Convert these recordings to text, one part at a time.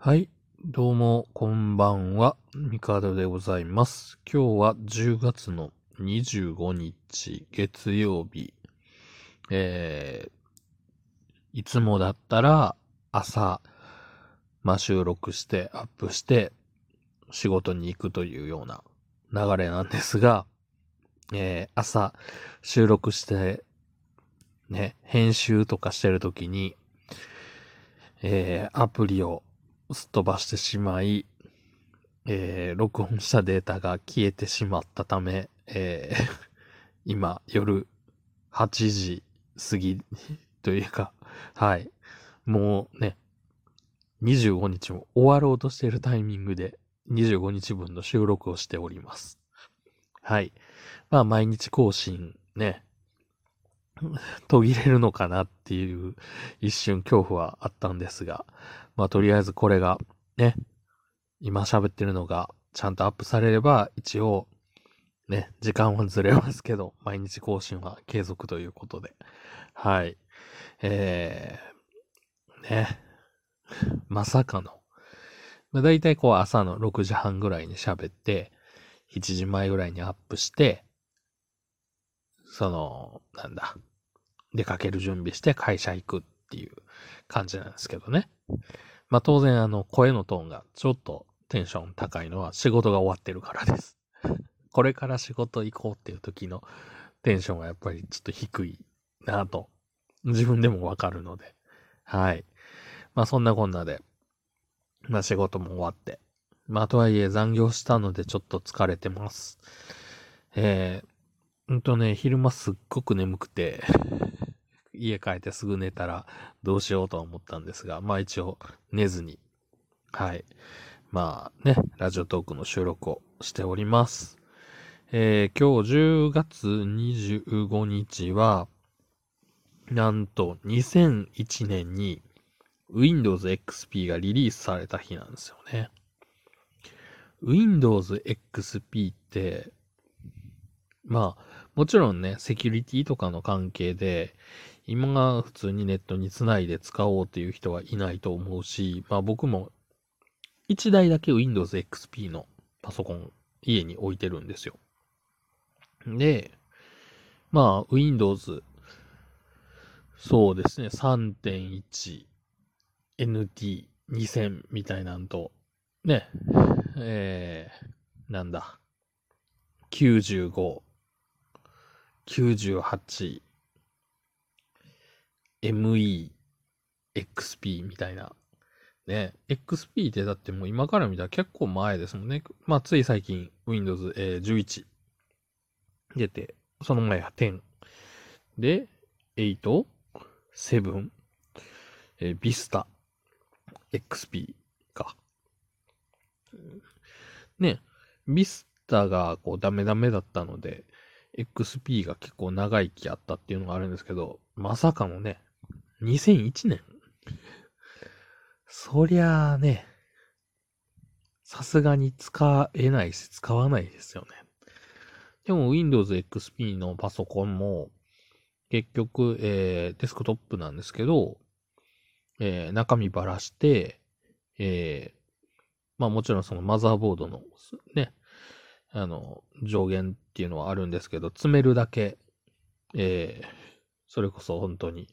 はい。どうも、こんばんは。ミカドでございます。今日は10月の25日、月曜日。えー、いつもだったら朝、まあ、収録して、アップして、仕事に行くというような流れなんですが、えー、朝、収録して、ね、編集とかしてるときに、えー、アプリをすっ飛ばしてしまい、えー、録音したデータが消えてしまったため、えー、今、夜8時過ぎというか、はい。もうね、25日も終わろうとしているタイミングで25日分の収録をしております。はい。まあ、毎日更新ね、途切れるのかなっていう一瞬恐怖はあったんですが、まあとりあえずこれがね、今喋ってるのがちゃんとアップされれば一応ね、時間はずれますけど、毎日更新は継続ということで。はい。えー、ね。まさかの。ま、だいたいこう朝の6時半ぐらいに喋って、7時前ぐらいにアップして、その、なんだ、出かける準備して会社行くっていう感じなんですけどね。まあ当然あの声のトーンがちょっとテンション高いのは仕事が終わってるからです。これから仕事行こうっていう時のテンションはやっぱりちょっと低いなと自分でもわかるので。はい。まあそんなこんなで、まあ仕事も終わって。まあとはいえ残業したのでちょっと疲れてます。えー、うんとね、昼間すっごく眠くて、家帰ってすぐ寝たらどうしようと思ったんですが、まあ一応寝ずに、はい。まあね、ラジオトークの収録をしております。えー、今日10月25日は、なんと2001年に Windows XP がリリースされた日なんですよね。Windows XP って、まあ、もちろんね、セキュリティとかの関係で、今が普通にネットにつないで使おうっていう人はいないと思うし、まあ僕も1台だけ Windows XP のパソコン家に置いてるんですよ。で、まあ Windows、そうですね、3.1 NT2000 みたいなんと、ね、えー、なんだ、95、98、ME、XP みたいな。ね。XP ってだってもう今から見たら結構前ですもんね。まあつい最近 Windows、えー11出て、その前は10。で、8、7、えー、Vista、XP か。ね。Vista がこうダメダメだったので、XP が結構長生きあったっていうのがあるんですけど、まさかのね、2001年そりゃあね、さすがに使えないし使わないですよね。でも Windows XP のパソコンも結局、えー、デスクトップなんですけど、えー、中身ばらして、えー、まあもちろんそのマザーボードのね、あの、上限っていうのはあるんですけど、詰めるだけ、えー、それこそ本当に、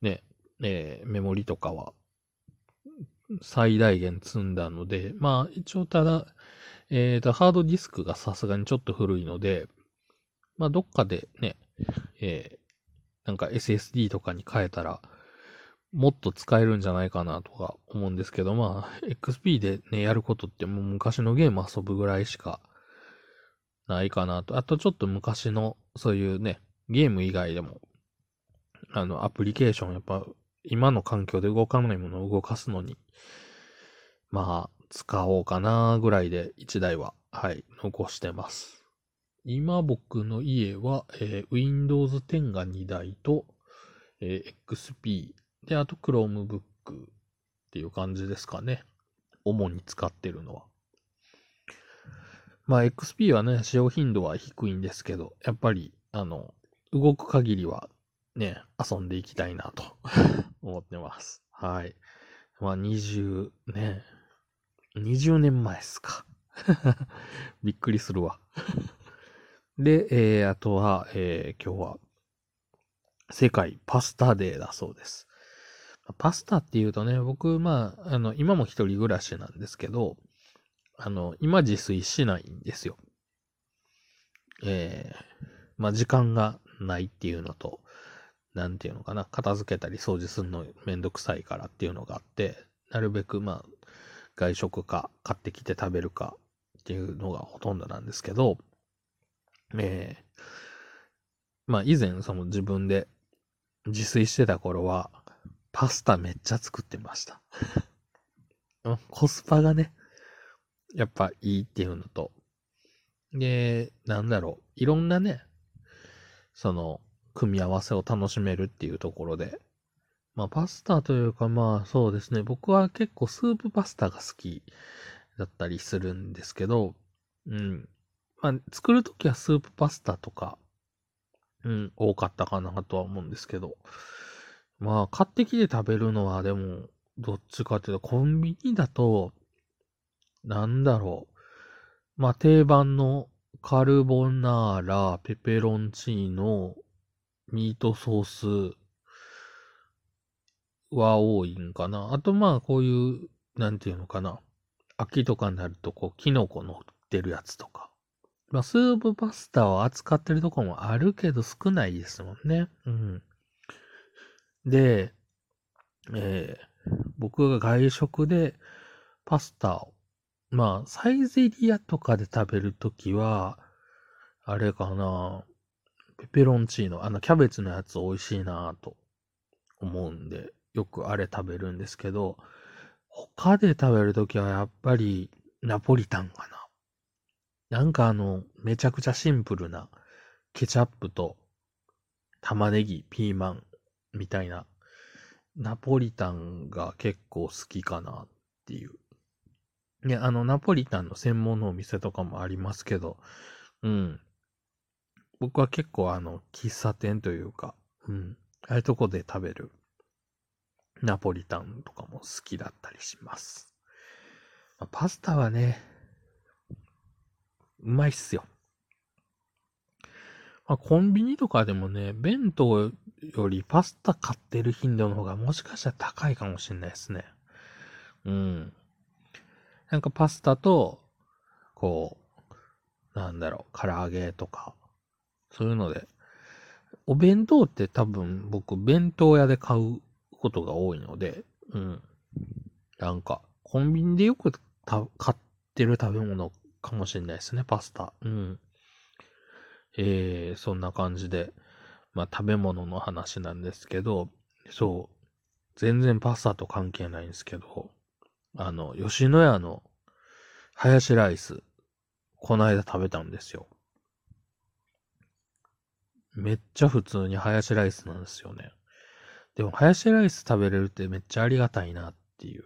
ね、えー、メモリとかは、最大限積んだので、まあ一応ただ、えーと、ハードディスクがさすがにちょっと古いので、まあどっかでね、えー、なんか SSD とかに変えたら、もっと使えるんじゃないかなとか思うんですけど、まあ、XP でね、やることってもう昔のゲーム遊ぶぐらいしかないかなと。あとちょっと昔のそういうね、ゲーム以外でも、あの、アプリケーションやっぱ今の環境で動かないものを動かすのに、まあ、使おうかなぐらいで1台は、はい、残してます。今僕の家は、えー、Windows 10が2台と、えー、XP で、あと Chromebook っていう感じですかね。主に使ってるのは。まあ XP はね、使用頻度は低いんですけど、やっぱり、あの、動く限りはね、遊んでいきたいなと 思ってます。はい。まあ20ね、20年前っすか。びっくりするわ。で、えー、あとは、えー、今日は、世界パスタデーだそうです。パスタっていうとね、僕、まあ、あの、今も一人暮らしなんですけど、あの、今自炊しないんですよ。えー、まあ、時間がないっていうのと、なんていうのかな、片付けたり掃除するのめんどくさいからっていうのがあって、なるべくまあ、外食か買ってきて食べるかっていうのがほとんどなんですけど、えー、まあ以前その自分で自炊してた頃は、パスタめっちゃ作ってました。コスパがね、やっぱいいっていうのと、で、なんだろう、いろんなね、その、組み合わせを楽しめるっていうところで、まあパスタというかまあそうですね、僕は結構スープパスタが好きだったりするんですけど、うん。まあ作るときはスープパスタとか、うん、多かったかなとは思うんですけど、まあ買ってきて食べるのはでも、どっちかっていうとコンビニだと、なんだろう。まあ定番のカルボナーラ、ペペロンチーノ、ミートソースは多いんかな。あとまあこういう、なんていうのかな。秋とかになるとこう、キノコ乗ってるやつとか。まあスープパスタを扱ってるとこもあるけど少ないですもんね。うん。で、えー、僕が外食でパスタを、まあ、サイゼリアとかで食べるときは、あれかな、ペペロンチーノ、あの、キャベツのやつ美味しいなと思うんで、よくあれ食べるんですけど、他で食べるときはやっぱりナポリタンかな。なんかあの、めちゃくちゃシンプルなケチャップと玉ねぎ、ピーマンみたいなナポリタンが結構好きかなっていう。いや、あの、ナポリタンの専門のお店とかもありますけど、うん。僕は結構あの、喫茶店というか、うん。ああいうとこで食べるナポリタンとかも好きだったりします。まあ、パスタはね、うまいっすよ。まあ、コンビニとかでもね、弁当よりパスタ買ってる頻度の方がもしかしたら高いかもしれないですね。うん。なんかパスタと、こう、なんだろう、唐揚げとか、そういうので、お弁当って多分僕弁当屋で買うことが多いので、うん。なんか、コンビニでよく買ってる食べ物かもしれないですね、パスタ。うん。えー、そんな感じで、まあ食べ物の話なんですけど、そう、全然パスタと関係ないんですけど、あの、吉野家のハヤシライス、この間食べたんですよ。めっちゃ普通にハヤシライスなんですよね。でも、ハヤシライス食べれるってめっちゃありがたいなっていう。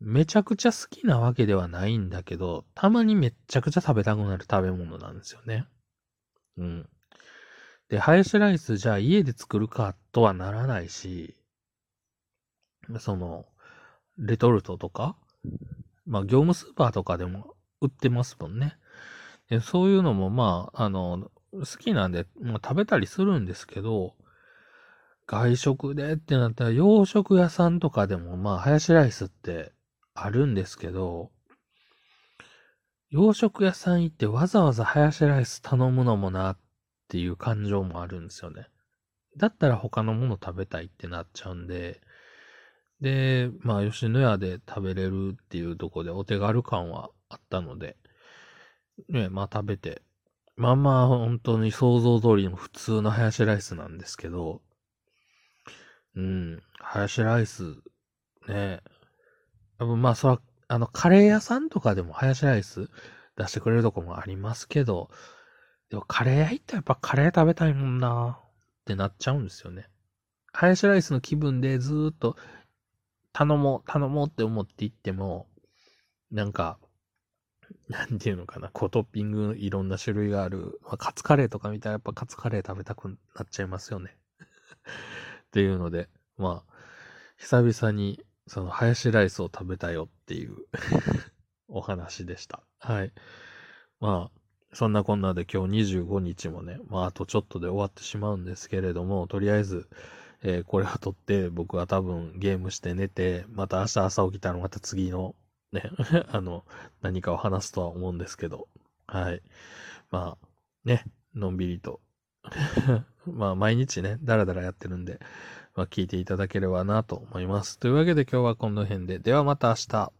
めちゃくちゃ好きなわけではないんだけど、たまにめっちゃくちゃ食べたくなる食べ物なんですよね。うん。で、ハヤシライスじゃあ家で作るかとはならないし、その、レトルトとか、まあ業務スーパーとかでも売ってますもんね。でそういうのもまあ、あの、好きなんで、まあ、食べたりするんですけど、外食でってなったら洋食屋さんとかでもまあ、ハヤシライスってあるんですけど、洋食屋さん行ってわざわざハヤシライス頼むのもなっていう感情もあるんですよね。だったら他のもの食べたいってなっちゃうんで、で、まあ、吉野家で食べれるっていうとこでお手軽感はあったので、ね、まあ食べて、まあまあ本当に想像通りの普通のハヤシライスなんですけど、うん、ハヤシライス、ね、まあそら、あの、カレー屋さんとかでもハヤシライス出してくれるとこもありますけど、でもカレー屋行ったらやっぱカレー食べたいもんなってなっちゃうんですよね。ハヤシライスの気分でずっと頼もう、頼もうって思って行っても、なんか、なんていうのかな、こうトッピングいろんな種類がある、まあ、カツカレーとか見たらやっぱカツカレー食べたくなっちゃいますよね。っていうので、まあ、久々にその、ハヤシライスを食べたよっていう お話でした。はい。まあ、そんなこんなで今日25日もね、まああとちょっとで終わってしまうんですけれども、とりあえず、えーこれを撮って僕は多分ゲームして寝て、また明日朝起きたらまた次のね、あの、何かを話すとは思うんですけど、はい。まあ、ね、のんびりと。まあ毎日ね、だらだらやってるんで、まあ聞いていただければなと思います。というわけで今日はこの辺で、ではまた明日。